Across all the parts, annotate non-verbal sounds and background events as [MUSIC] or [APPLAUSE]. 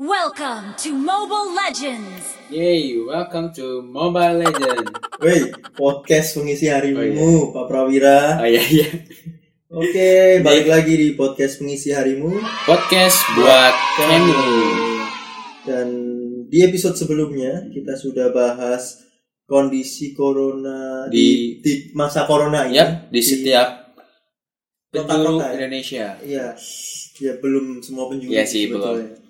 Welcome to Mobile Legends! Yay, welcome to Mobile Legend. [LAUGHS] Woi, podcast pengisi harimu, Oh, iya. Pak Prawira. Oh iya iya. Oke, balik lagi di podcast pengisi harimu. Podcast buat kamu. Dan di episode sebelumnya kita sudah bahas kondisi corona di, di masa corona ini. Yap, di setiap penjuru Kota-kota ya? Indonesia. Iya, ya belum semua penjuru. Iya sih, sebetulnya. Tapi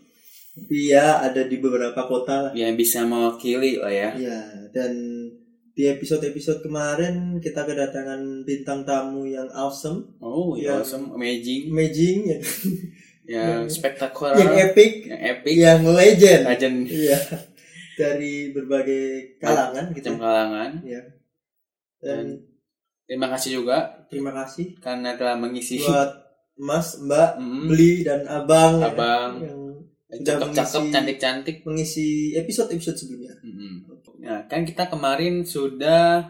ya ada di beberapa kota lah. Yang bisa mewakili lah ya. Iya, dan di episode-episode kemarin kita kedatangan bintang tamu yang awesome, Oh, Yang- awesome, amazing, amazing, [LAUGHS] yang, yang spektakuler, yang epic, yang epic, yang legend. legend Iya. Dari berbagai kalangan gitu. macam kalangan. Iya. Dan Terima kasih juga terima kasih karena telah mengisi buat [LAUGHS] Mas, Mbak, Mm, Beli dan Abang, ya, Abang. yang sudah cakep-cakep, cantik-cantik. mengisi episode-episode sebelumnya. Mm-mm. Nah, kan kita kemarin sudah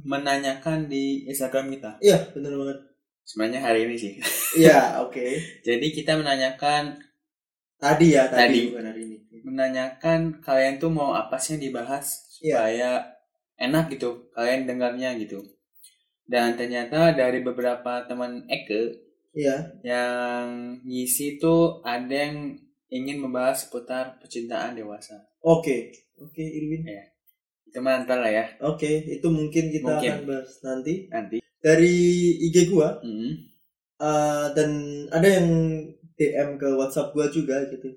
menanyakan di Instagram kita. Iya, benar banget. Sebenarnya hari ini sih. [LAUGHS] Iya, oke. Jadi kita menanyakan Tadi ya, tadi, Tadi. bukan hari ini. menanyakan kalian tuh mau apa sih yang dibahas Iya. supaya enak gitu kalian dengarnya gitu. Dan ternyata dari beberapa teman Eke Iya, yang ngisi tuh ada yang ingin membahas seputar percintaan dewasa. oke. Oke, Irwin. Itu mah ntar lah ya Oke, itu mungkin kita Mungkin. akan bahas nanti. nanti. Dari IG gua Mm. eh, dan ada yang DM ke WhatsApp gua juga gitu.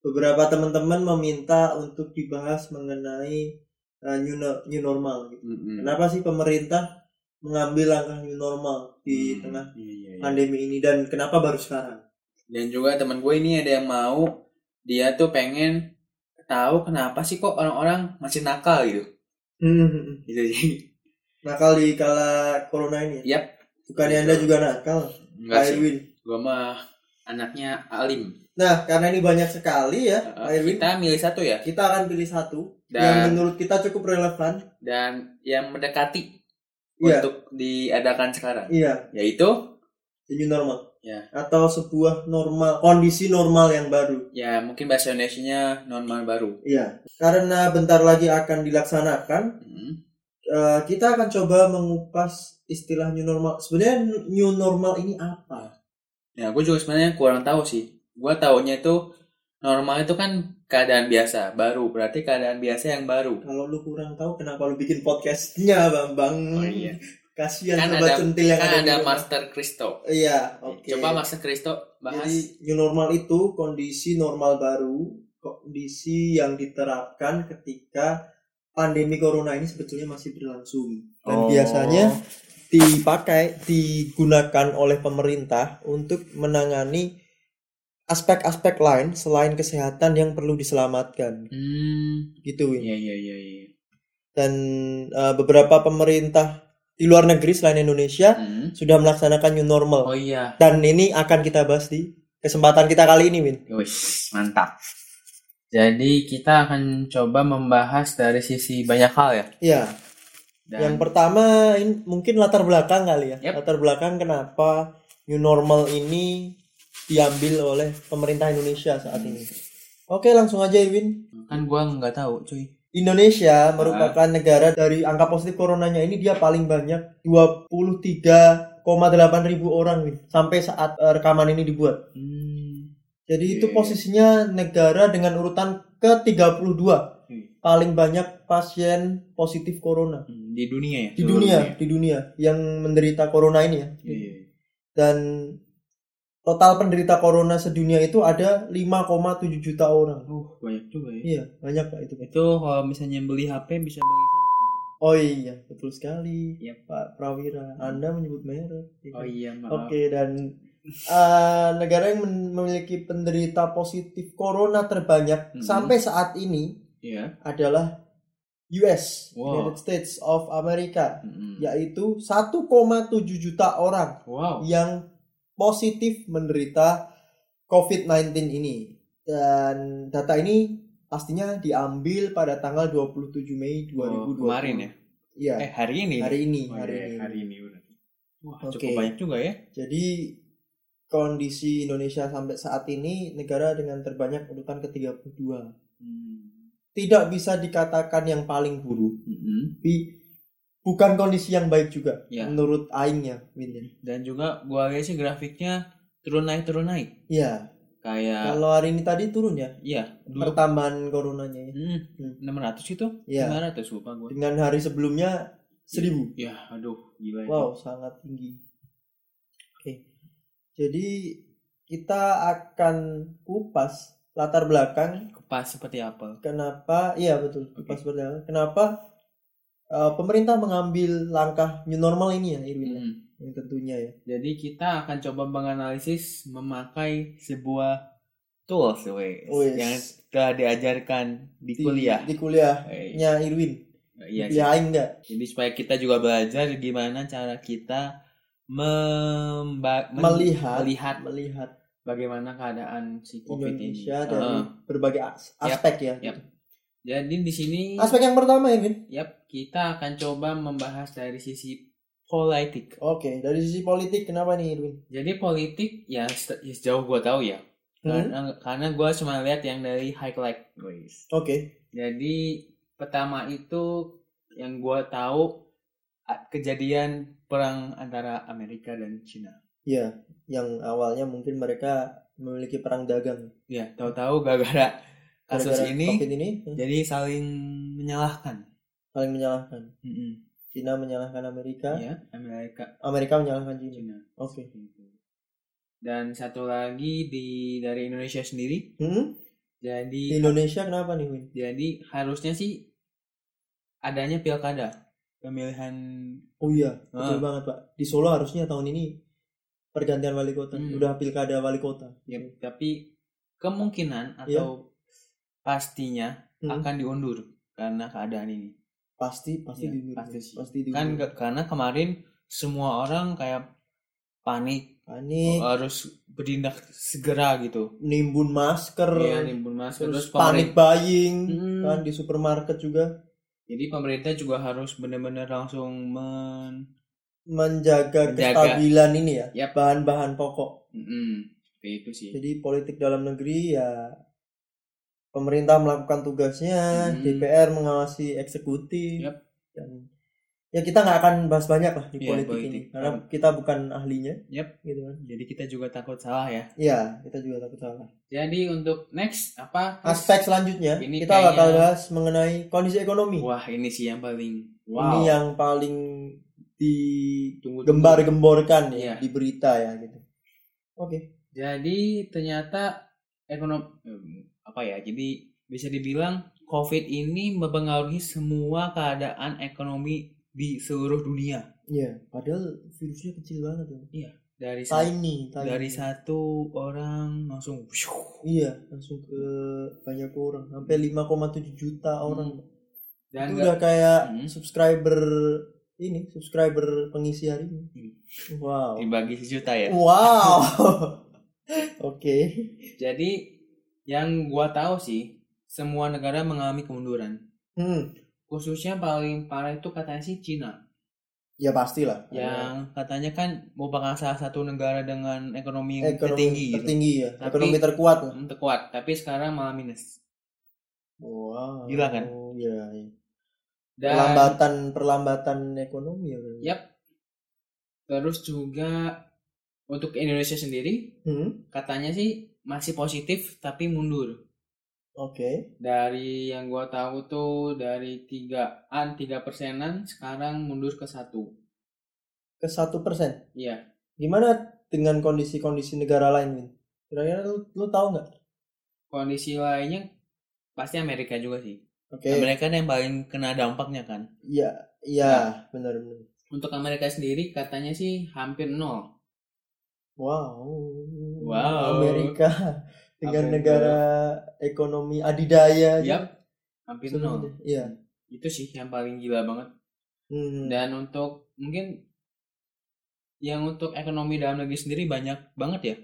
Beberapa teman-teman meminta untuk dibahas mengenai eh, new, no- new normal gitu. Mm-mm. Kenapa sih pemerintah mengambil langkah new normal di Hmm, tengah iya, iya, iya. pandemi ini dan kenapa baru sekarang? Dan juga teman gue ini ada yang mau dia tuh pengen tahu kenapa sih kok orang-orang masih nakal gitu. Hmm, Gitu sih. nakal di kala corona ini. ya? Yap. Bukannya anda juga nakal, Enggak Pak sih. Irwin. Gue mah anaknya alim. Nah, karena ini banyak sekali ya, Pak Uh, Irwin. kita milih satu ya Kita akan pilih satu yang dan menurut kita cukup relevan. dan yang mendekati Iya. untuk diadakan sekarang Iya, yaitu the new normal. Ya. Atau sebuah normal, kondisi normal yang baru. ya mungkin bahasa Indonesia normal baru. Iya. Karena bentar lagi akan dilaksanakan, Hmm. eh, kita akan coba mengupas istilah new normal. Sebenarnya new normal ini apa? Ya gue juga sebenarnya kurang tahu sih. Gue taunya itu normal itu kan keadaan biasa baru berarti keadaan biasa yang baru. Kalau lu kurang tahu kenapa lu bikin podcastnya, Bambang? Oh iya. Kasihan Kan sobat ada- centil yang Kan ada, di ada. Master Kristo. Iya, oke. Coba Master Kristo bahas. Jadi new normal itu kondisi normal baru, kondisi yang diterapkan ketika pandemi corona ini sebetulnya masih berlangsung. Dan Oh. biasanya dipakai, digunakan oleh pemerintah untuk menangani aspek-aspek lain selain kesehatan yang perlu diselamatkan. Hmm. Gitu, Win. Iya iya iya. iya. Dan eh, beberapa pemerintah di luar negeri selain Indonesia Hmm. sudah melaksanakan new normal. Oh iya. Dan ini akan kita bahas di kesempatan kita kali ini, Win. Wih, mantap. Jadi kita akan coba membahas dari sisi banyak hal ya. Iya. Dan Yang pertama ini mungkin latar belakang kali ya. Yap. Latar belakang kenapa new normal ini diambil oleh pemerintah Indonesia saat ini. Oke, langsung aja Irwin. kan gua nggak tahu, cuy. Indonesia merupakan negara dari angka positif coronanya ini dia paling banyak 23,8 ribu orang Win, sampai saat eh, rekaman ini dibuat. Hmm. Jadi itu posisinya negara dengan urutan ke-32 Hmm. paling banyak pasien positif corona Di dunia ya. di Seluruh dunia, di dunia yang menderita corona ini ya. Iya. Dan total penderita corona sedunia itu ada 5,7 juta orang. Uh, banyak juga ya. Iya, banyak Pak itu. Itu kalau misalnya beli HP bisa beli Oh iya, betul sekali. Yap. Pak Prawira, Anda menyebut merek. Oh iya, maaf. Oke, dan eh, negara yang memiliki penderita positif corona terbanyak Mhm. sampai saat ini Iya. adalah US, Wow. United States of America, Mm-mm. yaitu 1,7 juta orang Wow. yang positif menderita COVID-19 ini. Dan data ini pastinya diambil pada tanggal 27 Mei 2020. Oh, kemarin ya. Iya, Eh, hari ini. hari ini, Oh, hari iya, ini. hari ini. Wah, cukup banyak juga ya. Jadi kondisi Indonesia sampai saat ini negara dengan terbanyak urutan ke-32. Hmm. Tidak bisa dikatakan yang paling buruk, Mm-mm. tapi bukan kondisi yang baik juga Ya. menurut aing ya, Win. ya. Dan juga gua lihat sih grafiknya turun naik turun naik. Iya, Kayak kalau hari ini tadi turun ya iya dulu pertambahan coronanya ya. hmm, Hmm. 600 itu? Iya. 500 lupa gua. Dengan hari sebelumnya 1000. Ya, aduh, gila itu. Wow, sangat tinggi. Oke. Jadi kita akan kupas latar belakang Kepas seperti apa? kenapa iya betul Oke. kupas seperti apa. Kenapa uh, pemerintah mengambil langkah new normal ini ya Irwin ya? Hmm. yang tentunya ya. Jadi kita akan coba menganalisis memakai sebuah tools wes, Wes. yang telah diajarkan di kuliah. Di kuliahnya Eh, Irwin. iya sih. kuliah aing enggak? Jadi supaya kita juga belajar gimana cara kita memba- Melihat melihat melihat bagaimana keadaan si COVID Indonesia ini. dari Heeh. berbagai as- aspek ya. yap. Jadi di sini Aspek yang pertama Irwin. yap, kita akan coba membahas dari sisi politik. Oke, dari sisi politik kenapa nih Irwin? Jadi politik ya ya sejauh gue tahu ya. Hmm? Karena karena gue cuma lihat yang dari highlight guys. Oke. Jadi pertama itu yang gue tahu kejadian perang antara Amerika dan Cina. Iya, yang awalnya mungkin mereka memiliki perang dagang. Ya, tahu-tahu gara-gara kasus ini COVID ini hmm, jadi saling menyalahkan. saling menyalahkan. Mm-mm. Cina menyalahkan Amerika, Ya, Amerika Amerika menyalahkan Cina. Cina. Oke. Itu. Dan satu lagi di dari Indonesia sendiri. Hmm? Jadi Di Indonesia kenapa nih, Win? jadi harusnya sih adanya pilkada pemilihan Oh iya, betul Ah. banget, Pak. Di Solo harusnya tahun ini pergantian wali kota, Hmm. udah pilkada wali kota. ya tapi kemungkinan atau pastinya Hmm. akan diundur karena keadaan ini Pasti pasti Iya, diundur. pasti sih. Pasti diundur. kan ke- karena kemarin semua orang kayak panik panik, harus bertindak segera gitu nimbun masker, Iya, nimbun masker terus terus panik buying Hmm. kan di supermarket juga jadi pemerintah juga harus benar-benar langsung men menjaga, Menjaga. kestabilan ini ya, Yap. bahan-bahan pokok. Mm-mm, seperti itu sih Jadi politik dalam negeri ya pemerintah melakukan tugasnya, Hmm. DPR mengawasi eksekutif. Yap. Dan ya kita nggak akan bahas banyak lah di Iya, politik, politik. ini karena kita bukan ahlinya. Yap. Gitu kan. jadi kita juga takut salah ya Iya, kita juga takut salah. jadi untuk next apa Aspek selanjutnya Ini kita bakal kayaknya- bahas mengenai kondisi ekonomi. wah ini sih yang paling Ini wow yang paling digembar-gemborkan ya Iya. di berita ya gitu. Oke. Jadi ternyata ekonomi apa ya? Jadi bisa dibilang COVID ini mempengaruhi semua keadaan ekonomi di seluruh dunia. Iya, padahal virusnya kecil banget ya. Dari sa- Tiny, tiny. dari satu orang langsung Iya, langsung ke banyak orang. Sampai 5,7 juta orang. dan itu udah kayak Hmm. subscriber ini, subscriber pengisi hari ini. Hmm. Wow. dibagi sejuta ya. Wow. [LAUGHS] Oke. Jadi yang gua tahu sih semua negara mengalami kemunduran. Hmm. Khususnya paling parah itu katanya sih Cina. Ya pastilah. Yang katanya kan merupakan salah satu negara dengan ekonomi, yang ekonomi tertinggi gitu. tertinggi ya. Tapi- ekonomi terkuat lah. Hmm, terkuat, tapi sekarang malah minus. Wow. Gila kan? Iya, iya. Dan Perlambatan perlambatan ekonomi ya. Yap. Terus juga untuk Indonesia sendiri Hmm. katanya sih masih positif tapi mundur. Oke. Dari yang gua tahu tuh dari tigaan tiga persenan sekarang mundur ke satu. Ke satu persen. Iya. Gimana dengan kondisi-kondisi negara lain, Win? Kira-kira lu, lu tahu nggak? Kondisi lainnya pasti Amerika juga sih. Oke. Amerika yang paling kena dampaknya kan. Iya, iya, benar-benar. Untuk Amerika sendiri katanya sih hampir nol. Wow. Wow. Amerika [LAUGHS] dengan Amerika. negara ekonomi adidaya. Yap. Hampir Sebenarnya. nol. Iya. Itu sih yang paling gila banget. Hmm. Dan untuk mungkin yang untuk ekonomi dalam negeri sendiri banyak banget ya.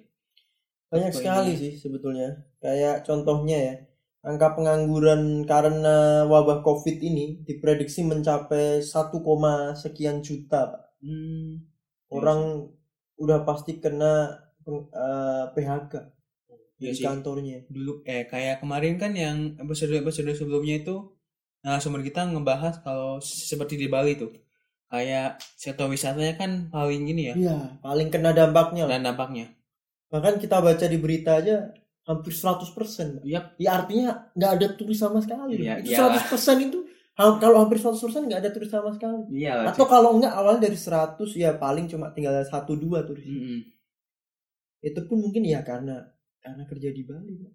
Banyak sekali ini? sih sebetulnya. Kayak contohnya ya, angka pengangguran karena wabah Covid ini diprediksi mencapai 1, sekian juta, Pak. Hmm, Orang udah pasti kena eh, PHK Iya di sih. kantornya. dulu eh kayak kemarin kan yang episode episode sebelumnya itu nah sumber kita ngebahas kalau seperti di Bali tuh kayak sektor wisatanya kan paling gini ya Iya, paling kena dampaknya. lah. dan dampaknya Bahkan kita baca di berita aja hampir 100%. Mbak. Yap. Ya artinya nggak ada turis sama sekali. Iya, itu iyalah. 100% itu ha- kalau hampir 100% nggak ada turis sama sekali. iya Atau kalau enggak awalnya dari 100 ya paling cuma tinggal satu dua turis. Mm-mm. Itu pun mungkin ya karena karena kerja di Bali. Pak.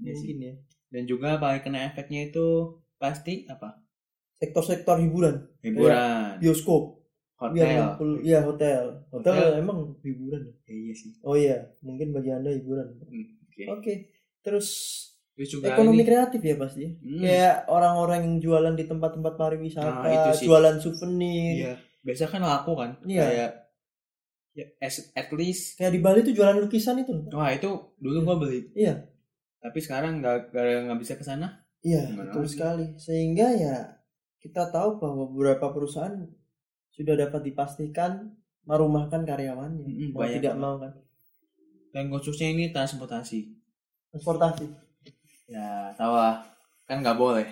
Iya sih. mungkin ya. dan juga paling kena efeknya itu pasti apa Sektor-sektor hiburan, hiburan bioskop, hotel ya, ya hotel. hotel. Hotel. emang hiburan. ya? Ya, iya sih Oh iya, mungkin bagi anda hiburan. Hmm, oke Oke, terus terus juga ekonomi ini kreatif ya pasti. ya? Hmm, Kayak orang-orang yang jualan di tempat-tempat pariwisata, Nah, jualan souvenir. iya biasa kan laku kan Iya. kayak ya, as- at least Kayak di Bali tuh jualan lukisan itu. loh. wah itu dulu gua beli Iya. tapi sekarang nggak nggak bisa ke sana Iya, betul lagi? sekali. Sehingga ya kita tahu bahwa beberapa perusahaan sudah dapat dipastikan merumahkan karyawannya. Mm-mm, mau banyak tidak mau kan. dan khususnya ini transportasi Transportasi. ya tahu lah kan nggak boleh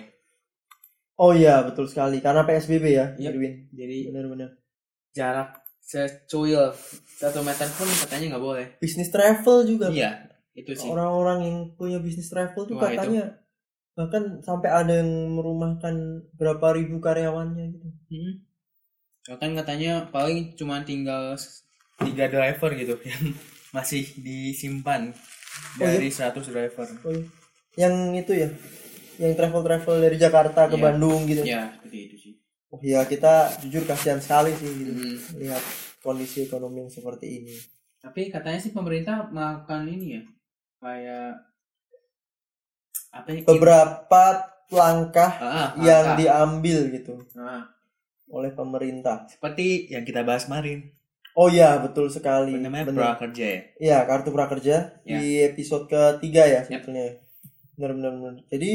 Oh iya, betul sekali. Karena PSBB ya, Yap. Irwin. jadi Benar-benar. jarak secuil satu meter pun katanya nggak boleh Bisnis travel juga. iya itu sih Orang-orang yang punya bisnis travel tuh Wah, katanya bahkan sampai ada yang merumahkan berapa ribu karyawannya gitu. Hmm. Bahkan katanya paling cuma tinggal tiga driver gitu [LAUGHS] yang masih disimpan Oh, iya? dari 100 driver. Oh, iya. Yang itu ya, yang travel-travel dari Jakarta ke Iya. Bandung gitu. Ya, seperti itu sih. Oh iya, kita jujur kasihan sekali sih gitu. Hmm. Lihat kondisi ekonomi yang seperti ini. Tapi katanya sih pemerintah melakukan ini ya, kayak apa ya? Beberapa langkah Ah, ah, yang langkah. diambil gitu Ah, oleh pemerintah. seperti yang kita bahas kemarin, Oh iya, betul sekali. namanya Benar. prakerja ya. Iya, kartu prakerja Ya. di episode ketiga ya sebetulnya. Benar benar benar. Jadi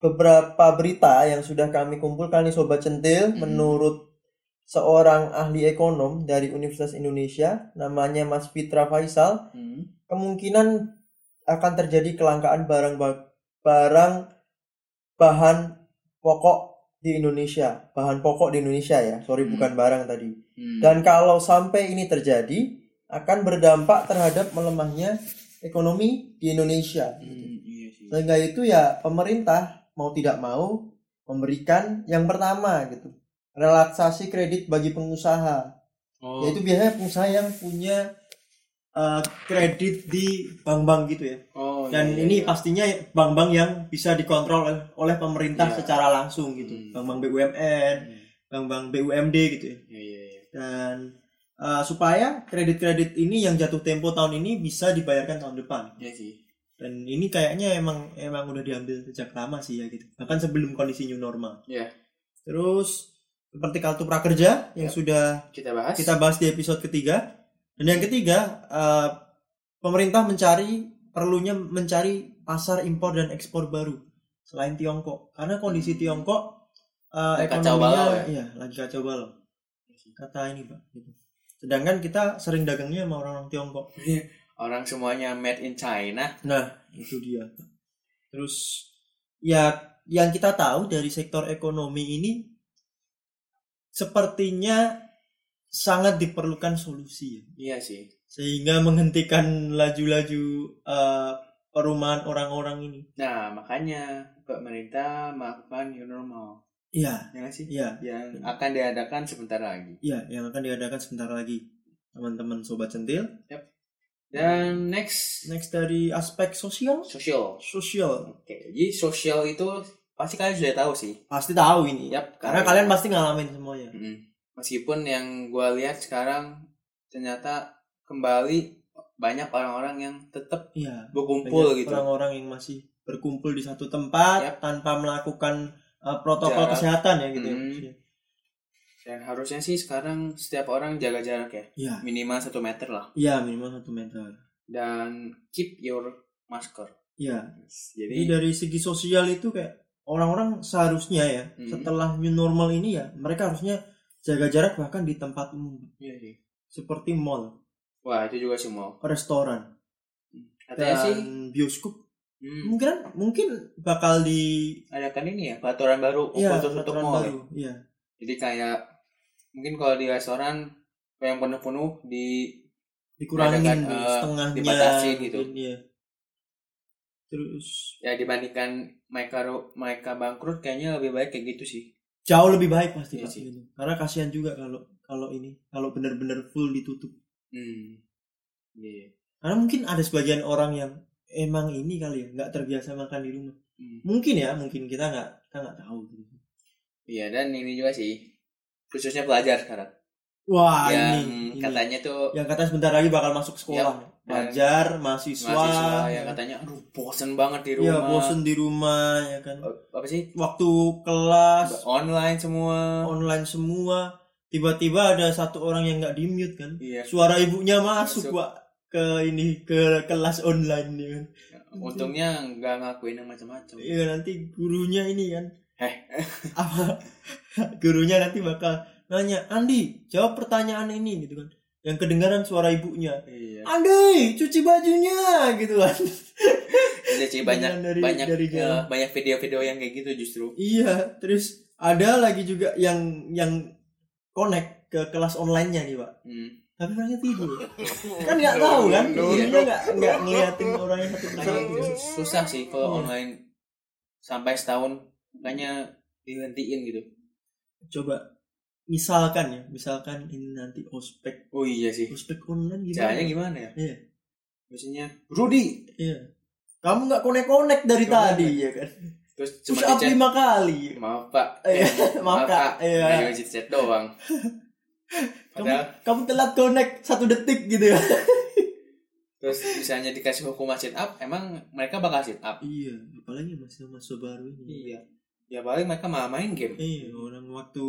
beberapa berita yang sudah kami kumpulkan nih sobat centil Hmm. menurut seorang ahli ekonom dari Universitas Indonesia namanya Mas Fitra Faisal Hmm. kemungkinan akan terjadi kelangkaan barang ba- barang bahan pokok di Indonesia, bahan pokok di Indonesia ya. Sorry Hmm. bukan barang tadi. Hmm. Dan kalau sampai ini terjadi, akan berdampak terhadap melemahnya ekonomi di Indonesia. Hmm, sih. Sehingga itu ya pemerintah mau tidak mau memberikan yang pertama gitu, relaksasi kredit bagi pengusaha. Oh, Yaitu biasanya pengusaha yang punya uh, kredit di bank-bank gitu ya. oh, Dan iya, ini iya. pastinya bank-bank yang bisa dikontrol oleh, oleh pemerintah Iya. secara langsung gitu. Hmm. Bank-bank BUMN, Hmm. bank-bank BUMD gitu ya Iya, iya, iya. dan uh, supaya kredit-kredit ini yang jatuh tempo tahun ini bisa dibayarkan tahun depan Iya sih. Dan ini kayaknya emang emang udah diambil sejak lama sih ya gitu bahkan sebelum kondisi new normal Iya. terus seperti kartu prakerja yang Ya. sudah Kita bahas. kita bahas di episode ketiga dan yang ketiga uh, pemerintah mencari perlunya mencari pasar impor dan ekspor baru selain Tiongkok karena kondisi Tiongkok uh, Lagi kacau ekonominya balau ya? iya lagi kacau balau kata ini pak gitu. sedangkan kita sering dagangnya sama orang-orang Tiongkok Orang semuanya made in China. nah itu dia terus ya yang kita tahu dari sektor ekonomi ini sepertinya sangat diperlukan solusi ya Iya sih. sehingga menghentikan laju-laju eh, perumahan orang-orang ini. Nah, makanya pemerintah melakukan new normal. Iya, Ya sih? iya, Yang akan diadakan sebentar lagi. iya, yang akan diadakan sebentar lagi, teman-teman sobat centil. Dan next, Next dari aspek sosial, sosial. sosial Oke, jadi sosial itu pasti kalian sudah tahu sih. pasti tahu ini, Yap, karena kalian pasti ngalamin semuanya. Mm-mm. Meskipun yang gue lihat sekarang ternyata kembali banyak orang-orang yang tetap Iya, berkumpul banyak gitu. orang-orang yang masih berkumpul di satu tempat Yap. tanpa melakukan eh, protokol Jarak. kesehatan ya gitu. ya, Hmm. maksudnya. Dan harusnya sih sekarang setiap orang jaga jarak ya, Iya, minimal satu meter lah. iya minimal satu meter. Dan keep your masker. Iya, Jadi, Jadi dari segi sosial itu kayak orang-orang seharusnya ya Hmm. setelah new normal ini ya mereka harusnya jaga jarak bahkan di tempat umum iya sih. seperti mall. Wah itu juga sih mau. restoran Katanya dan sih bioskop hmm, mungkin mungkin bakal di ada kan ini ya peraturan baru ya untuk peraturan mall. ya. baru iya Jadi kayak mungkin kalau di restoran yang penuh-penuh di dikurangin eh, setengahnya dibatasin gitu. iya. terus ya dibandingkan mereka mereka bangkrut kayaknya lebih baik kayak gitu sih. jauh lebih baik pasti Iya Pak, sih. gitu. karena kasihan juga kalau kalau ini kalau benar-benar full ditutup Hmm. Iya. karena mungkin ada sebagian orang yang emang ini kali ya nggak terbiasa makan di rumah Hmm. mungkin ya mungkin kita nggak kita nggak tahu gitu. Iya dan ini juga sih khususnya pelajar sekarang. Wah yang ini, ini. katanya tuh yang katanya sebentar lagi bakal masuk sekolah. Yap. pelajar mahasiswa, mahasiswa yang katanya aduh bosen banget di ya rumah. bosen di rumah ya kan. Apa sih? Waktu kelas. Online semua. Online semua. Tiba-tiba ada satu orang yang nggak di mute kan. Iya. Suara ibunya masuk Masuk. pak ke ini ke kelas online ya kan. Untungnya nggak ngakuin yang macam-macam. Iya nanti gurunya ini kan Eh. [LAUGHS] apa gurunya nanti bakal nanya Andi jawab pertanyaan ini gitu kan yang kedengaran suara ibunya iya Andi cuci bajunya gitu kan [LAUGHS] Iya sih banyak dari- banyak dari jauh. banyak video-video yang kayak gitu justru iya terus ada lagi juga yang yang connect ke kelas online-nya nih pak hmm. tapi orangnya tidur [LAUGHS] kan nggak tahu kan Iya. gurunya nggak nggak ngeliatin orangnya satu persatu susah sih kalau Iya. online sampai setahun makanya dihentiin gitu coba misalkan ya misalkan ini nanti ospek oh iya sih ospek online gimana caranya gimana ya Iya. biasanya Rudy Iya. Kamu nggak konek-konek dari Nggak tadi konek. ya kan? terus Push cuma up lima kali. maaf pak Iya, Eh, maaf, Kak. Iya. Cuma chat doang [LAUGHS] Kamu, padahal kamu telat connect satu detik gitu ya? terus misalnya dikasih hukuman sit up emang mereka bakal sit up iya, apalagi masih masa baru ini. iya ya paling mereka malah main game Iya, orang waktu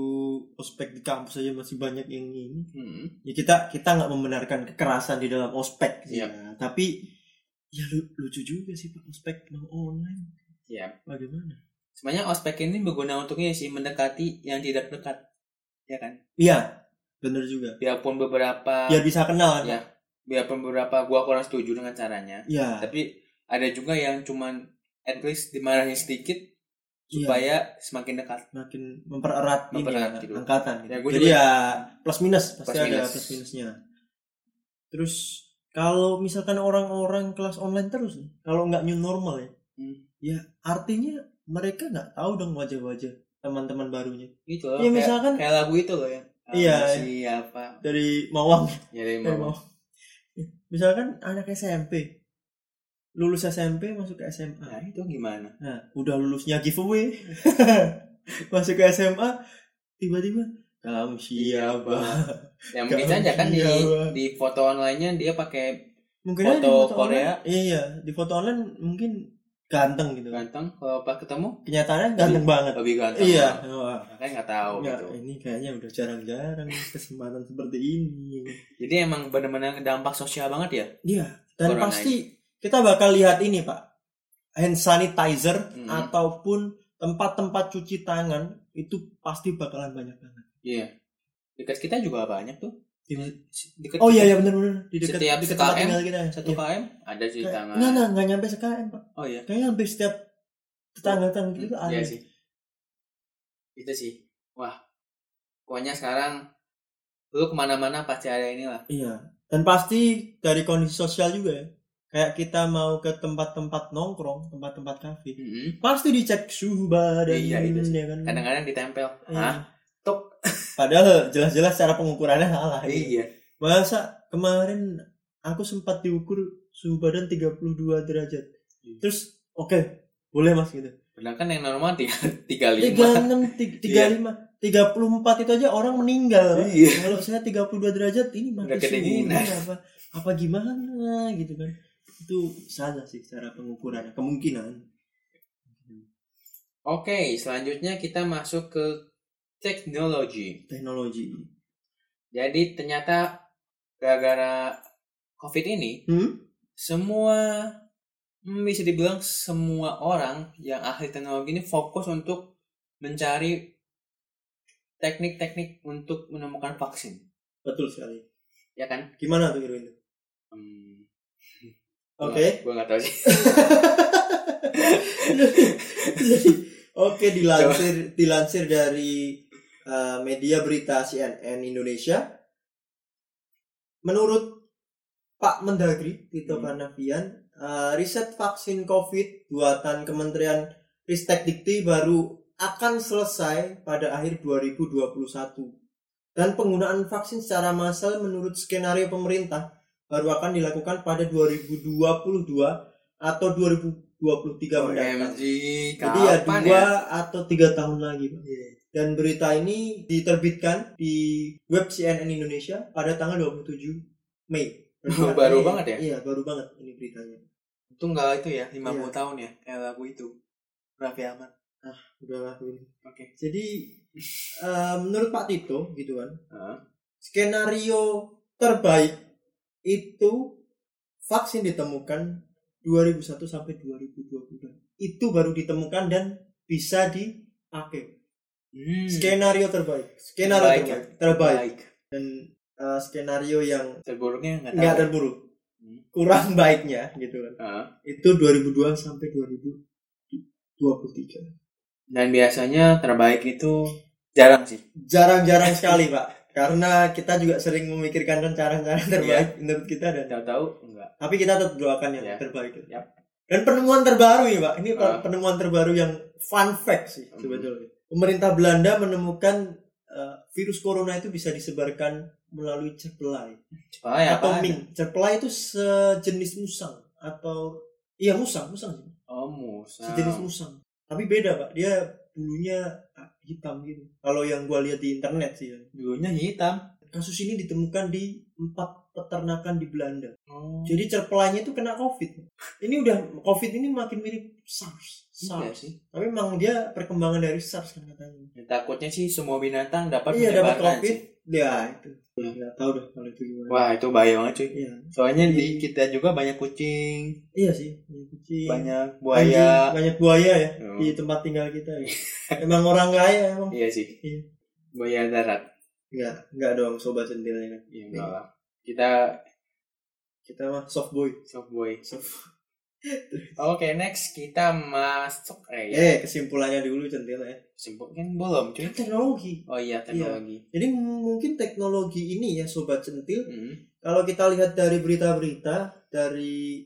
ospek di kampus aja masih banyak yang ini. hmm. Ya kita kita nggak membenarkan kekerasan di dalam ospek sih. Iya. ya. Tapi ya lu- lucu juga sih pak ospek mau online. ya Bagaimana? sebenarnya ospek ini berguna untuknya sih mendekati yang tidak dekat ya kan Iya, bener juga. biarpun beberapa Biar bisa kenal kan? Ya. biarpun beberapa gua kurang setuju dengan caranya Iya. tapi ada juga yang cuman at least dimarahin sedikit Iya. supaya semakin dekat makin mempererat, Mempererat ini ya, gitu. angkatan gitu. Ya, Jadi juga- ya plus minus pasti Plus ada minus. plus minusnya. Terus kalau misalkan orang-orang kelas online terus nih, kalau nggak new normal ya, Hmm. ya artinya mereka nggak tahu dong wajah-wajah teman-teman barunya. gitu loh Ya kayak, misalkan kayak lagu itu loh ya Iya, siapa dari Mawang, ya dari dari mama Mawang. Misalkan anak SMP lulus SMP masuk ke SMA. nah itu gimana Nah, udah lulusnya giveaway. [LAUGHS] Masuk ke SMA, tiba-tiba kamu siapa? ya [LAUGHS] mungkin saja kan di di foto online-nya dia pakai Mungkin Foto di Korea. online, iya, di foto online mungkin ganteng gitu. ganteng kalau pas ketemu Kenyataannya ganteng banget. lebih ganteng Iya. Wah, kan nggak tahu ya, gitu ini kayaknya udah jarang-jarang kesempatan seperti ini. jadi emang benar-benar dampak sosial banget ya Iya, dan Corona pasti kita bakal lihat ini, Pak. Hand sanitizer Hmm. ataupun tempat-tempat cuci tangan itu pasti bakalan banyak banget. iya dekat kita juga banyak tuh Di- dekat Oh iya ya benar-benar di dekat Setiap di dekat tinggal kita. satu Iya. km ada cuci Kayak- tangan Enggak, enggak, enggak nyampe sekm, Pak. oh iya Kayaknya hampir setiap tetangga-tetangga gitu tuh ada. Iya sih. Itu sih. Wah. Pokoknya sekarang lu ke mana-mana pasti ada inilah. Iya. Dan pasti dari kondisi sosial juga ya. Kayak kita mau ke tempat-tempat nongkrong, tempat-tempat kafe, Mm-mm. pasti dicek suhu badan Iya, itu sih. ya kan. Kadang-kadang ditempel. Iya. Hah? Tuk. [LAUGHS] Padahal jelas-jelas cara pengukurannya salah. gitu. Iya. Masa kemarin aku sempat diukur suhu badan 32 derajat. Iya. Terus oke, boleh Mas gitu. Padahal kan yang normal tiga tiga 36 lima. ti- 35 34 itu aja orang meninggal. Iya. Kalau saya 32 derajat ini mati suhu, apa apa gimana gitu kan. Itu salah sih cara pengukurannya, kemungkinan. Oke, selanjutnya kita masuk ke teknologi. Teknologi. Jadi ternyata gara-gara COVID ini Hmm? semua hmm, bisa dibilang semua orang yang ahli teknologi ini fokus untuk mencari teknik-teknik untuk menemukan vaksin Betul sekali. ya kan Gimana tuh Irwin? Hmm, Oke. Gue nggak tahu sih. [LAUGHS] Jadi, oke dilansir dilansir dari uh, media berita CNN Indonesia. Menurut Pak Mendagri Tito Hmm. Karnavian, uh, riset vaksin COVID buatan Kementerian Ristek Dikti baru akan selesai pada akhir 2021. Dan penggunaan vaksin secara massal menurut skenario pemerintah baru akan dilakukan pada 2022 atau 2023 mendatang. Jadi ya dua atau tiga tahun lagi, Pak. Iya. Dan berita ini diterbitkan di web CNN Indonesia pada tanggal 27 Mei. [LAUGHS] Baru artinya- banget ya? Iya, baru banget ini beritanya. Itu enggak itu ya, 50 Iya. tahun ya, kayak lagu itu. Raffi Ahmad. Udahlah ini. Oke. Jadi eh, menurut Pak Tito gitu kan, Heeh. skenario terbaik itu vaksin ditemukan 2001 sampai 2022. Itu baru ditemukan dan bisa dipakai. Hmm. Skenario terbaik. Skenario Terbaik terbaik. ya? Terbaik. Dan eh, skenario yang Terburuknya nggak nggak terburuk. Hmm. Kurang [LAUGHS] baiknya gitu kan. Heeh. Itu 2002 sampai 2023. Dan biasanya terbaik itu jarang sih. Jarang-jarang sekali, Pak. Karena kita juga sering memikirkan rencana-rencana terbaik menurut kita dan Tahu-tahu enggak. tapi kita tetap doakan yang Ya. terbaik. Yap. Dan penemuan terbaru nih, Pak. Ini Ah. penemuan terbaru yang fun fact sih Hmm. sebetulnya. Pemerintah Belanda menemukan eh, virus corona itu bisa disebarkan melalui cerpelai ya atau apa? ming. Cerpelai itu sejenis musang atau iya musang, musang sih. Oh, musa. Sejenis musang. Tapi beda, Pak. Dia bulunya hitam gitu. Kalau yang gua lihat di internet sih ya. Dulunya hitam. Kasus ini ditemukan di empat peternakan di Belanda. Oh. Jadi cerpelainya itu kena COVID. Ini udah COVID ini makin mirip SARS. Iya SARS. sih. Tapi memang dia perkembangan dari SARS kan katanya. Ya, takutnya sih semua binatang dapat iya dapat COVID. sih. Ya itu. Ya, nggak tahu dah kalau itu gimana. Wah, itu bahaya banget cuy. Iya. Soalnya di Jadi- kita juga banyak kucing, Iya sih. Banyak kucing. banyak anjing, buaya. banyak buaya ya Hmm. di tempat tinggal kita. Ya. [LAUGHS] emang orang kaya emang. Iya sih. Iya. Buaya darat. Enggak, enggak dong sobat centilnya kan. Iya, enggak lah. Kita Kita mah soft boy. soft boy. Soft. [LAUGHS] Oke, next kita masuk eh ya. Eh, kesimpulannya dulu centil ya. Simpul kan belum, cuy. Teknologi. Oh iya, teknologi. Jadi mungkin teknologi ini ya sobat centil Hmm. kalau kita lihat dari berita-berita dari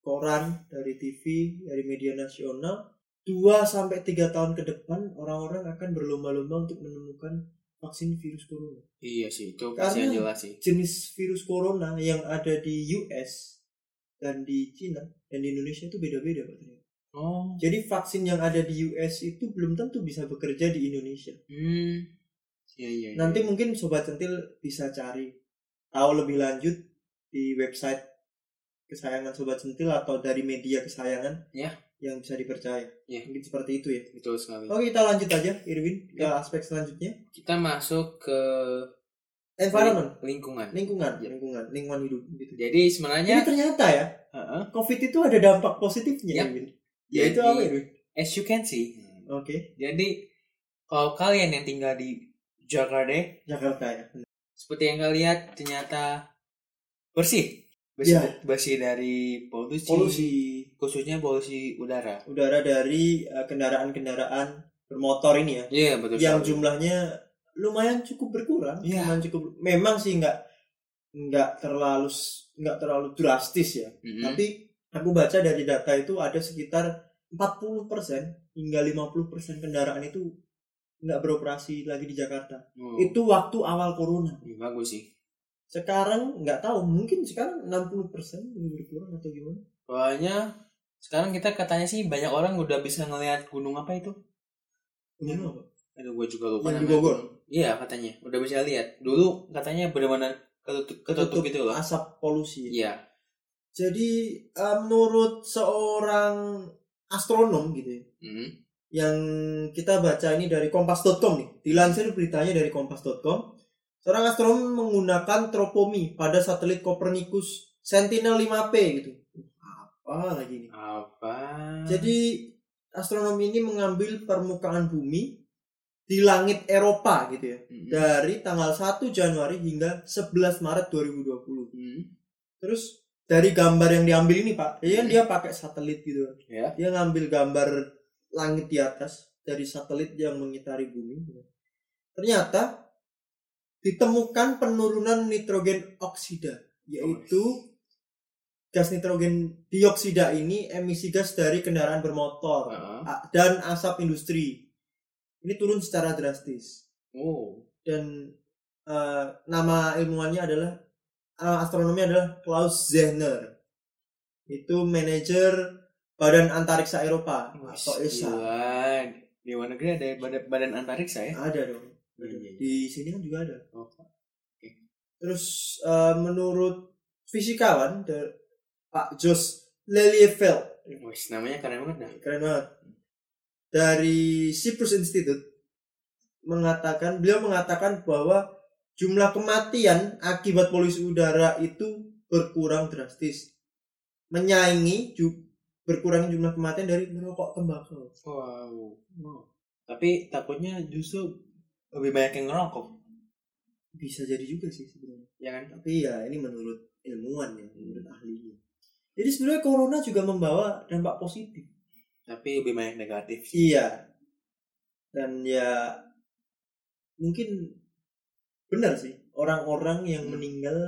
koran, dari TV, dari media nasional, 2 sampai 3 tahun ke depan orang-orang akan berlomba-lomba untuk menemukan vaksin virus corona. Iya sih, itu pasti yang jelas sih. Jenis virus corona yang ada di US dan di Cina dan di Indonesia itu beda-beda Pak ternyata. Oh. Jadi vaksin yang ada di US itu belum tentu bisa bekerja di Indonesia. Hmm. Iya, iya. iya. Nanti mungkin sobat centil bisa cari tahu lebih lanjut di website kesayangan sobat centil atau dari media kesayangan Ya. Yang bisa dipercaya. Ya. Mungkin seperti itu ya. betul sekali. Oke kita lanjut aja Irwin ke Ya. aspek selanjutnya. Kita masuk ke Environment, lingkungan. lingkungan, Ya. lingkungan, lingkungan hidup gitu. Jadi Jadi sebenarnya ternyata ya Heeh. COVID itu ada dampak positifnya Ya. Irwin. Yaitu Jadi- apa Irwin? as you can see. Oke, Jadi kalau kalian yang tinggal di Jakarta, Jakarta ya. seperti yang kalian lihat ternyata bersih. Bersih, Ya. bersih dari polusi, Polusi khususnya polusi udara. udara dari eh, kendaraan-kendaraan bermotor ini ya. Iya, betul yang sekali. jumlahnya lumayan cukup berkurang. Iya. Lumayan cukup. Memang sih nggak nggak terlalu nggak terlalu drastis ya. Mm-mm. Tapi aku baca dari data itu ada sekitar 40% hingga 50% kendaraan itu nggak beroperasi lagi di Jakarta. Oh, Itu waktu awal corona. iya, bagus sih. Sekarang nggak tahu, mungkin sekarang 60% ini berkurang atau gimana? Soalnya sekarang kita katanya sih banyak orang udah bisa ngelihat gunung apa itu. Gimana, Pak? Aduh, gue juga lupa Yang di namanya. Bogor? Iya, katanya. Udah bisa lihat. Dulu katanya benar-benar ketutup, ketutup gitu loh. asap polusi. Iya. Jadi eh, menurut seorang astronom gitu ya, Hmm. yang kita baca ini dari kompas.com nih. Dilansir beritanya dari kompas.com. Seorang astronom menggunakan tropomi pada satelit Copernicus Sentinel-5P gitu. Apa lagi nih? Apa? Jadi astronom ini mengambil permukaan bumi di langit Eropa gitu ya. Hmm. Dari tanggal 1 Januari hingga 11 Maret 2020. Hmm. terus dari gambar yang diambil ini pak kan dia pakai satelit gitu Ya. dia ngambil gambar langit di atas dari satelit yang mengitari bumi ternyata ditemukan penurunan nitrogen oksida yaitu gas nitrogen dioksida ini emisi gas dari kendaraan bermotor Heeh. a- dan asap industri ini turun secara drastis Oh. dan eh, nama ilmuwannya adalah eh, astronomi adalah Klaus Zehner itu manajer Badan Antariksa Eropa atau ESA. Di luar negeri ada badan, badan antariksa ya? ada dong Iya, iya. di sini kan juga ada Oh. terus eh, menurut fisikawan Pak Jos Lelieveld Wih, namanya keren banget dah. keren banget. Dari Cyprus Institute mengatakan beliau mengatakan bahwa jumlah kematian akibat polusi udara itu berkurang drastis. Menyaingi ju- berkurang jumlah kematian dari merokok tembakau. Wow. Tapi takutnya justru lebih banyak yang ngerokok, bisa jadi juga sih sebenarnya. Ya kan? tapi ya ini menurut ilmuwan ya menurut ahlinya jadi sebenarnya corona juga membawa dampak positif Tapi lebih banyak negatif. Iya. Dan ya mungkin benar sih orang-orang yang Hmm. meninggal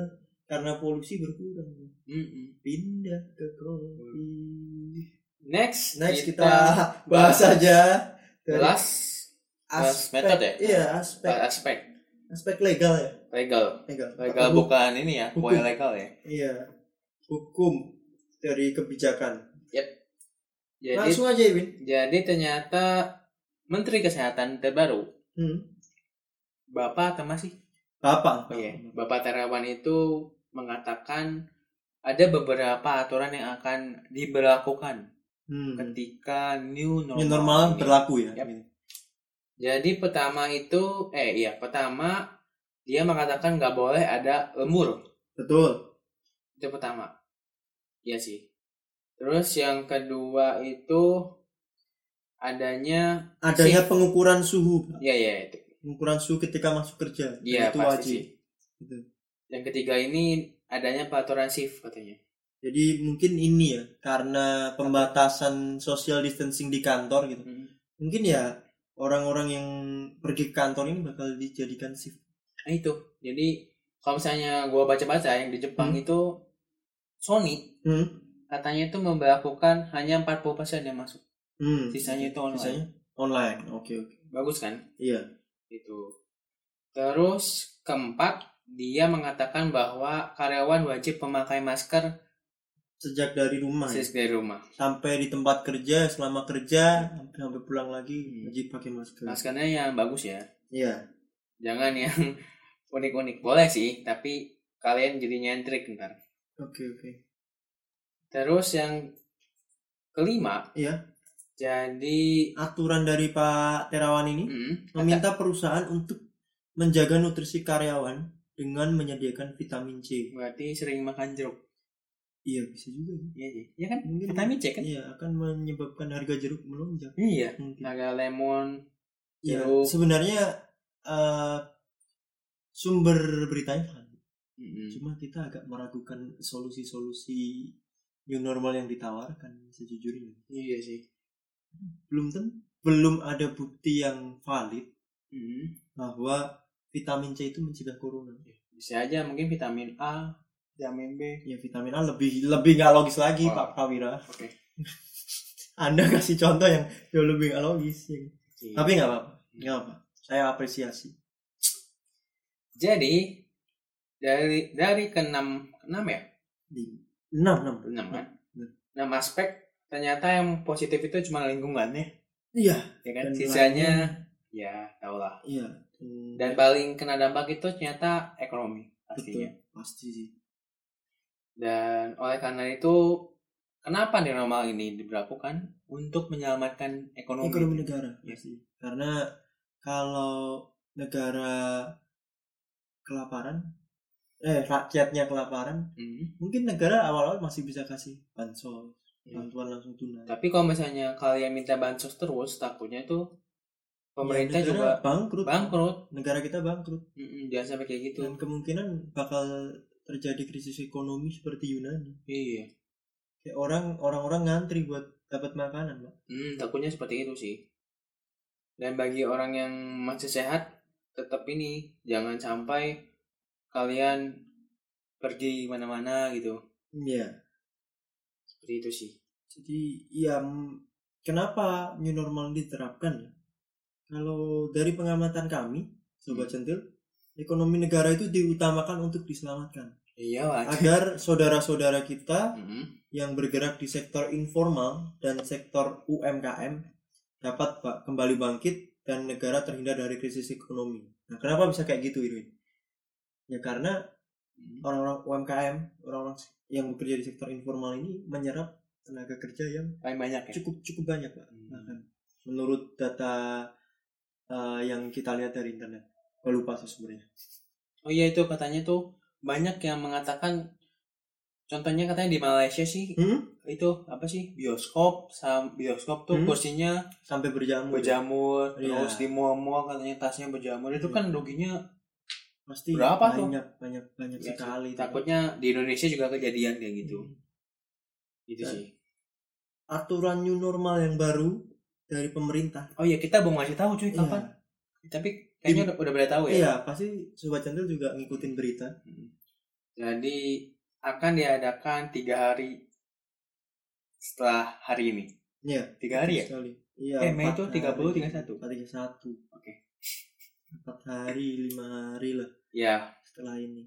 karena polusi berkurang Mm-mm. pindah ke kopi. Next, Next kita bahas saja kelas kelas method ya? Iya, aspek aspek aspek legal ya. legal. Legal. Legal bukan ini ya, bukan legal ya. Iya. Hukum dari kebijakan. Jadi Langsung aja, Win. jadi ternyata Menteri Kesehatan terbaru Hmm. Bapak atau masih? Bapak. Iya, Bapak Terawan itu mengatakan ada beberapa aturan yang akan diberlakukan Hmm. ketika new normal. New normal ini. berlaku ya. Yap. Jadi pertama itu, eh iya pertama dia mengatakan nggak boleh ada lemur. Betul. Itu pertama. Iya sih. Terus yang kedua itu adanya Adanya Shift. pengukuran suhu. Iya iya itu. pengukuran suhu ketika masuk kerja Iya itu pasti wajib sih. Gitu. Yang ketiga ini adanya peraturan shift katanya. jadi mungkin ini ya karena pembatasan social distancing di kantor gitu Hmm. mungkin ya orang-orang yang pergi ke kantor ini bakal dijadikan shift Nah itu. Jadi kalau misalnya gua baca-baca yang di Jepang Hmm. itu Sony hmm. katanya itu memberlakukan hanya 40% yang masuk. Hmm. Sisanya itu online. Sisanya online oke oke Bagus kan? iya Itu. Terus keempat, dia mengatakan bahwa karyawan wajib memakai masker sejak dari rumah ya. sejak dari rumah. sampai di tempat kerja selama kerja sampai sampai pulang lagi Hmm. wajib pakai masker Maskernya yang bagus ya. iya Jangan yang [LAUGHS] unik-unik. Boleh sih, tapi kalian jadi nyentrik ntar. Oke oke Terus yang kelima, iya jadi aturan dari Pak Terawan ini mm, meminta perusahaan untuk menjaga nutrisi karyawan dengan menyediakan vitamin C. berarti sering makan jeruk. Iya bisa juga. Iya sih. Iya kan? Mungkin Vitamin C kan? Iya akan menyebabkan harga jeruk melonjak. Iya. Mungkin. Naga lemon. Ya, jeruk. sebenarnya eh, sumber beritanya Mm-mm. Cuma kita agak meragukan solusi-solusi new normal yang ditawarkan sejujurnya. Iya sih. Belum ten- belum ada bukti yang valid Mm. bahwa vitamin C itu mencegah corona. Bisa aja mungkin vitamin A, vitamin B. Ya vitamin A lebih lebih nggak logis lagi Wah. Pak Prawira. Oke. [LAUGHS] Anda kasih contoh yang jauh lebih nggak logis. ya. Iya. Tapi nggak apa-apa, nggak apa. Saya apresiasi. Jadi dari dari keenam enam ya Di enam enam. enam kan enam aspek ternyata yang positif itu cuma lingkungan ya Iya. ya kan Dan sisanya lainnya- ya tau lah Iya. Hmm, dan paling kena dampak itu ternyata ekonomi pastinya betul, pasti sih. dan oleh karena itu kenapa nih normal ini diberlakukan untuk menyelamatkan ekonomi, Ekonomi negara. Iya. pasti. Karena kalau negara kelaparan, eh rakyatnya kelaparan, Hmm. mungkin negara awal-awal masih bisa kasih bansos, Iya. bantuan langsung tunai. tapi kalau misalnya kalian minta bansos terus takutnya itu pemerintah Ya, juga bangkrut. bangkrut Negara kita bangkrut. Mm-mm, jangan sampai kayak gitu dan kemungkinan bakal terjadi krisis ekonomi seperti Yunani. Iya. Kayak orang orang-orang ngantri buat dapat makanan, Pak. Hmm, takutnya seperti itu sih. Dan bagi orang yang masih sehat, tetap ini jangan sampai kalian pergi mana-mana gitu. Iya. Seperti itu sih. Jadi ya kenapa new normal diterapkan? Kalau dari pengamatan kami, sobat centil, ekonomi negara itu diutamakan untuk diselamatkan Iya lah. agar saudara-saudara kita Mm-mm. yang bergerak di sektor informal dan sektor UMKM dapat kembali bangkit dan negara terhindar dari krisis ekonomi. Nah, kenapa bisa kayak gitu Irwin? Ya karena Mm. orang-orang UMKM, orang-orang yang bekerja di sektor informal ini menyerap tenaga kerja yang Paling banyak ya. cukup cukup banyak Pak. Hmm. Bahkan menurut data uh, yang kita lihat dari internet. Gue lupa sih sebenarnya. Oh iya itu katanya tuh banyak yang mengatakan contohnya katanya di Malaysia sih Hmm? itu apa sih bioskop sam bioskop tuh Hmm? kursinya Sampai berjamur. berjamur Iya. terus di mall-mall katanya tasnya berjamur itu Iya. kan ruginya Pasti Berapa tuh? banyak banyak banyak Ya, sekali. takutnya di Indonesia juga kejadian kayak gitu Hmm. gitu Dan- sih aturan new normal yang baru dari pemerintah. oh iya kita belum ngasih tahu cuy Iya. kapan tapi kayaknya udah, udah pada tahu ya Iya, pasti sobat centil juga ngikutin berita. Hmm. jadi akan diadakan tiga hari setelah hari ini Iya. tiga hari ya Sekali. Iya. Eh, Mei itu 30, hari. 31. Empat, tiga satu. Oke. Empat hari, lima hari lah ya setelah ini.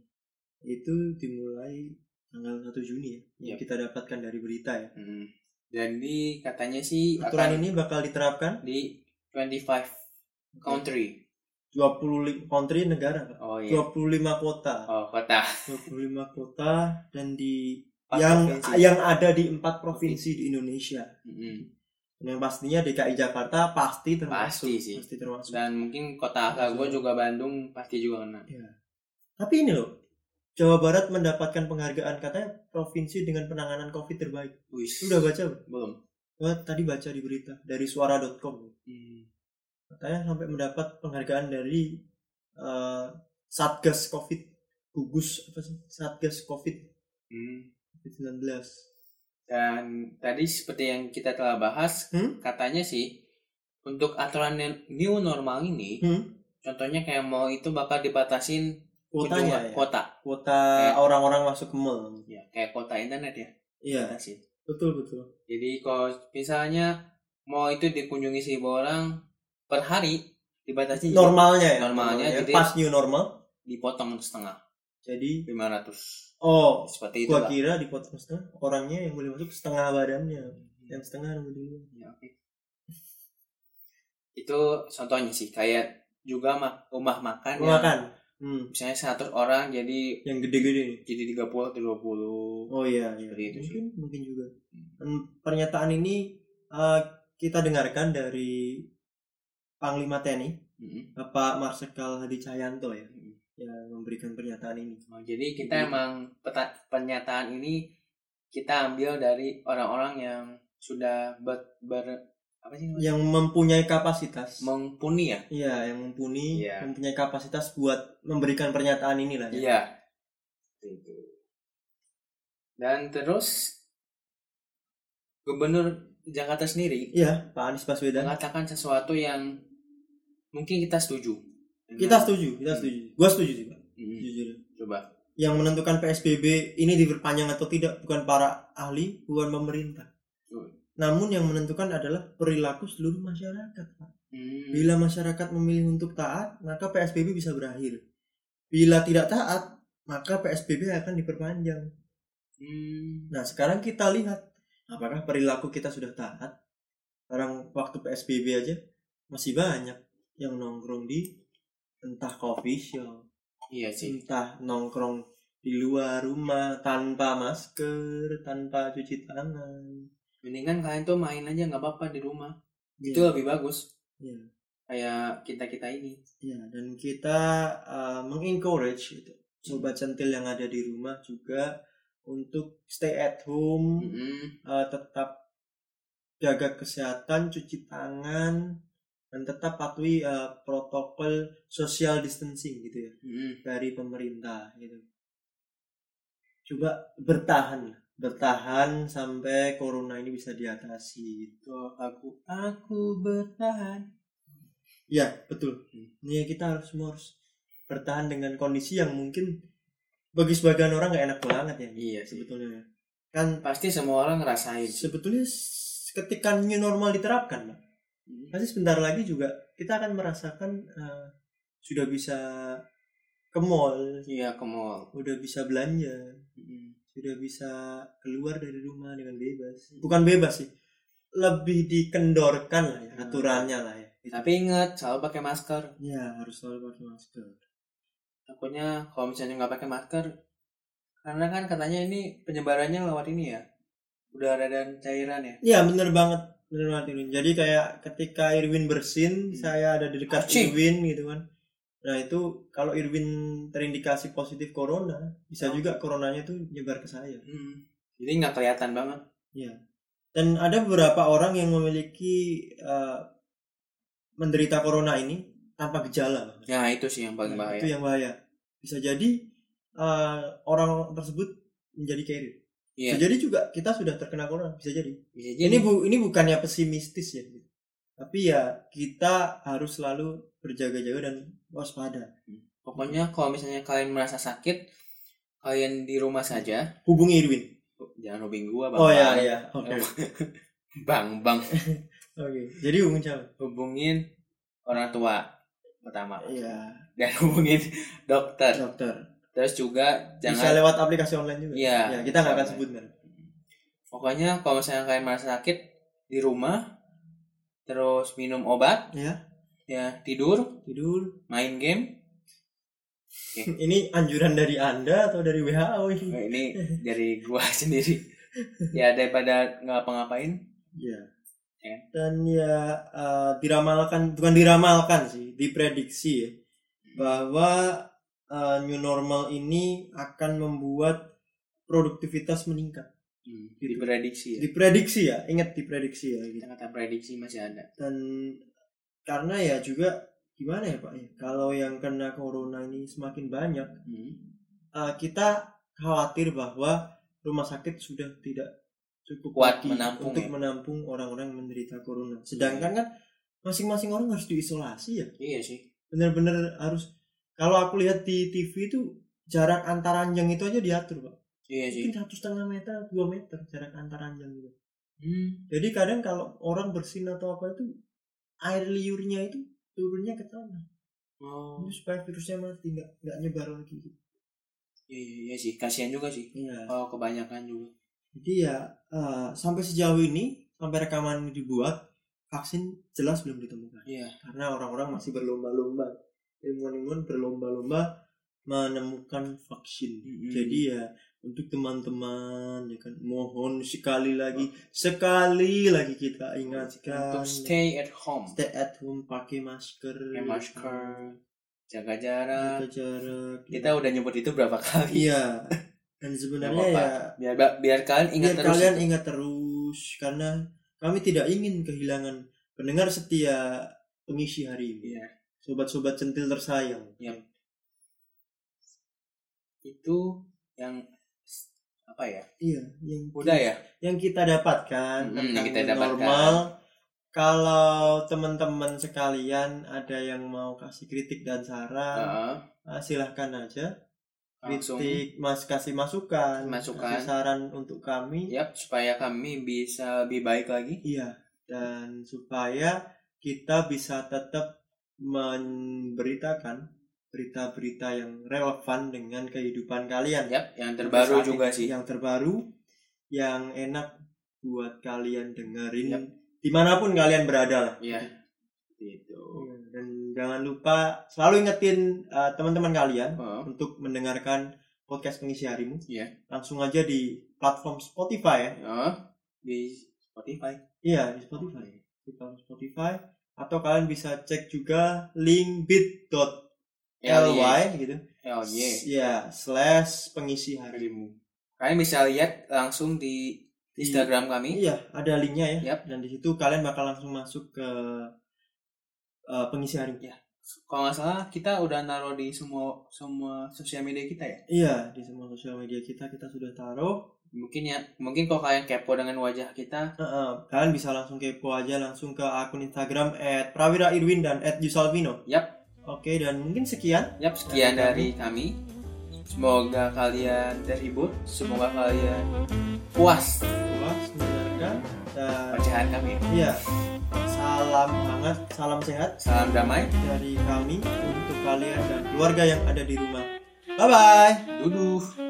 Itu dimulai tanggal 1 Juni ya. Yang kita dapatkan dari berita ya. hmm. jadi katanya sih Aturan akan ini bakal diterapkan di 25 country 25 country negara, oh iya 25 kota. oh kota 25 kota dan di yang provinsi. yang ada di empat provinsi di Indonesia. Mm-mm. Dan yang pastinya DKI Jakarta pasti termasuk. Pasti sih. Pasti termasuk. dan mungkin kota asal gue juga Bandung pasti juga kena Tapi ini loh, Jawa Barat mendapatkan penghargaan katanya provinsi dengan penanganan COVID terbaik. Lu udah baca? belum? Gua tadi baca di berita dari suara.com. Hmm. Katanya sampai mendapat penghargaan dari eh, Satgas COVID gugus apa sih? Satgas COVID Hmm. COVID-19. Dan tadi seperti yang kita telah bahas Hmm? katanya sih untuk aturan new normal ini Hmm? contohnya kayak mau itu bakal dibatasin Kuotanya ya. kota Kuota Kayak- orang-orang masuk ke mall. ya kayak kota internet ya Iya, batasin betul betul. jadi kalau misalnya mau itu dikunjungi seribu orang per hari dibatasi Normalnya ya. Normalnya, jadi- pas new normal. dipotong setengah Jadi 500 oh, seperti itu gua kira dipotong setengah orangnya yang boleh masuk setengah badannya. Yang setengah nunggu di luar. Ya, oke. itu contohnya sih kayak juga mak- rumah makan yang Makan. Hmm. misalnya 100 orang jadi Yang gede-gede jadi 30 atau 20 Oh iya, iya. Seperti itu sih. mungkin mungkin juga. Dan pernyataan ini eh, kita dengarkan dari Panglima TNI, Mm-mm. Bapak Marsikal Hadi Cahyanto ya. Yang memberikan pernyataan ini. Nah, jadi kita Jadi- emang peta- pernyataan ini kita ambil dari orang-orang yang sudah ber, ber- apa sih namanya? Yang mempunyai kapasitas. mumpuni ya Iya, yang mumpuni, Iya. mempunyai kapasitas buat memberikan pernyataan ini lah ya. iya itu dan terus gubernur Jakarta sendiri Iya, Pak Anies Baswedan. mengatakan sesuatu yang mungkin kita setuju Kita setuju, kita Hmm. setuju. Gua setuju sih, Pak. Mm, Jujur. coba Yang menentukan PSBB ini diperpanjang atau tidak bukan para ahli, bukan pemerintah. Oh. Namun yang menentukan adalah perilaku seluruh masyarakat, Pak. Hmm, Bila masyarakat memilih untuk taat, maka PSBB bisa berakhir. Bila tidak taat, maka PSBB akan diperpanjang. hmm, Nah, sekarang kita lihat apakah perilaku kita sudah taat. Sekarang waktu PSBB aja masih banyak yang nongkrong di entah coffee shop, iya sih. entah nongkrong di luar rumah tanpa masker, tanpa cuci tangan. mendingan kalian tuh main aja nggak apa-apa di rumah. Iya, itu lebih bagus. Iya, kayak kita kita ini. Iya. dan kita uh, mengencourage gitu, sobat centil yang ada di rumah juga untuk stay at home, Mm-mm. uh, tetap jaga kesehatan, cuci tangan, dan tetap patuhi uh, protokol social distancing gitu ya Mm-mm. dari pemerintah gitu. coba bertahan bertahan sampai corona ini bisa diatasi Itu aku aku bertahan. ya betul ini kita harus semua harus bertahan dengan kondisi yang mungkin bagi sebagian orang nggak enak banget ya Iya sih. sebetulnya kan Pasti semua orang ngerasain. sebetulnya ketika new normal diterapkan Pak, Hmm. pasti sebentar lagi juga kita akan merasakan eh, sudah bisa ke mall Iya ke mall. udah bisa belanja Mm. sudah bisa keluar dari rumah dengan bebas bukan bebas sih lebih dikendorkan lah ya Hmm. aturannya lah ya Tapi ingat selalu pakai masker. ya harus selalu pakai masker Takutnya kalau misalnya nggak pakai masker, karena kan katanya ini penyebarannya lewat ini ya, udara dan cairan ya. ya bener banget bener banget Irwin jadi kayak ketika Irwin bersin Hmm. saya ada di dekat. Irwin gitu kan nah itu kalau Irwin terindikasi positif corona bisa Oh. juga coronanya tuh nyebar ke saya Hmm. Jadi nggak kelihatan banget. ya dan ada beberapa orang yang memiliki eh, menderita corona ini tanpa gejala. Ya itu sih yang paling Nah, bahaya. Itu yang bahaya. Bisa jadi eh, orang tersebut menjadi carrier. Iya. Bisa jadi juga kita sudah terkena corona. Bisa jadi. Bisa jadi. Ini bu ini bukannya pesimistis ya. Tapi ya kita harus selalu berjaga-jaga dan waspada. Pokoknya kalau misalnya kalian merasa sakit, kalian di rumah saja. Hubungi Irwin. Jangan hubungin gua bang. Oh ya Bang. ya. Oke. [LAUGHS] Bang bang. [LAUGHS] Oke. Jadi hubungi siapa? Hubungin orang tua pertama Iya. dan hubungin dokter. Dokter. Terus juga Bisa jangan. lewat aplikasi online juga. Iya. Ya, kita nggak akan Bisa. sebut kan. Pokoknya kalau misalnya kalian merasa sakit di rumah, terus minum obat, Ya. ya tidur, Tidur. main game. [LAUGHS] Ini anjuran dari Anda atau dari WHO ini? Nah, ini [LAUGHS] dari gua [LAUGHS] sendiri. Ya daripada nggak ngapa-ngapain. Ya. Ya. Dan ya eh, diramalkan bukan diramalkan sih, diprediksi ya bahwa eh, new normal ini akan membuat produktivitas meningkat. Hmm, diprediksi ya. Diprediksi ya, ingat diprediksi ya gitu. Kata prediksi masih ada. Dan karena ya juga gimana ya Pak ya, kalau yang kena corona ini semakin banyak, Hmm. eh, kita khawatir bahwa rumah sakit sudah tidak cukup Kuat menampung untuk ya. menampung orang-orang yang menderita corona. Sedangkan kan masing-masing orang harus diisolasi ya. Iya sih. Bener-bener harus. Kalau aku lihat di TV itu jarak antar ranjang itu aja diatur pak. Iya sih. Mungkin satu setengah meter, dua meter jarak antar ranjang itu. Hmm. Jadi kadang kalau orang bersin atau apa itu air liurnya itu turunnya ke tanah. Oh. Itu supaya virusnya mati nggak nggak nyebar lagi. Gitu. Iya, iya, iya sih. Kasihan juga sih. Iya. Kalau kebanyakan juga. Jadi ya eh, sampai sejauh ini sampai rekaman dibuat vaksin jelas belum ditemukan Iya. karena orang-orang masih berlomba-lomba ilmuwan-ilmuwan berlomba-lomba menemukan vaksin. Mm-mm. Jadi ya untuk teman-teman ya kan mohon sekali lagi sekali lagi kita ingatkan Untuk stay at home. stay at home pakai masker, Pakai masker. Jaga jarak. jaga jarak. Kita udah nyebut itu berapa kali? iya. [LAUGHS] Dan sebenarnya ya Biar biar kalian ingat biar terus. kalian itu. ingat terus karena kami tidak ingin kehilangan pendengar setia pengisi hari ini. Iya. Sobat-sobat centil tersayang. Iya. Itu yang apa ya? Iya, yang Udah ya? yang kita dapatkan tentang yang kita dapatkan. normal. Kalau teman-teman sekalian ada yang mau kasih kritik dan saran, Heeh. ah, silahkan aja. langsung Kritik, mas kasih masukan, Masukan. kasih saran untuk kami. Yap, supaya kami bisa lebih baik lagi. Iya, dan supaya kita bisa tetap memberitakan berita-berita yang relevan dengan kehidupan kalian. Yap, yang terbaru Saat juga sih. Yang terbaru, yang enak buat kalian dengerin Yap. di mana pun kalian berada lah. Iya. Gitu. Dan jangan lupa selalu ingetin uh, teman-teman kalian Oh, untuk mendengarkan podcast pengisi harimu. Iya. Langsung aja di platform Spotify ya. oh, di Spotify. Iya, di Spotify. Di platform Spotify atau kalian bisa cek juga link bit.ly gitu. LY. Ya, slash pengisi hari. Harimu. Kalian bisa lihat langsung di Instagram kami. Iya, ada linknya ya. Yap. Dan di situ kalian bakal langsung masuk ke uh, pengisi hari. Ya. kalau nggak salah kita udah naruh di semua semua sosial media kita ya Iya, di semua sosial media kita kita sudah taruh. Mungkin ya mungkin kalau kalian kepo dengan wajah kita Eh, eh, kalian bisa langsung kepo aja langsung ke akun Instagram @prawira_irwin dan @yusalvino. yap Oke, dan mungkin sekian. yap sekian Dari dari kami semoga kalian terhibur semoga kalian puas Puas mendengarkan dan pecahan kami iya, salam hangat, salam sehat salam damai dari kami untuk kalian dan keluarga yang ada di rumah. Bye bye. duduh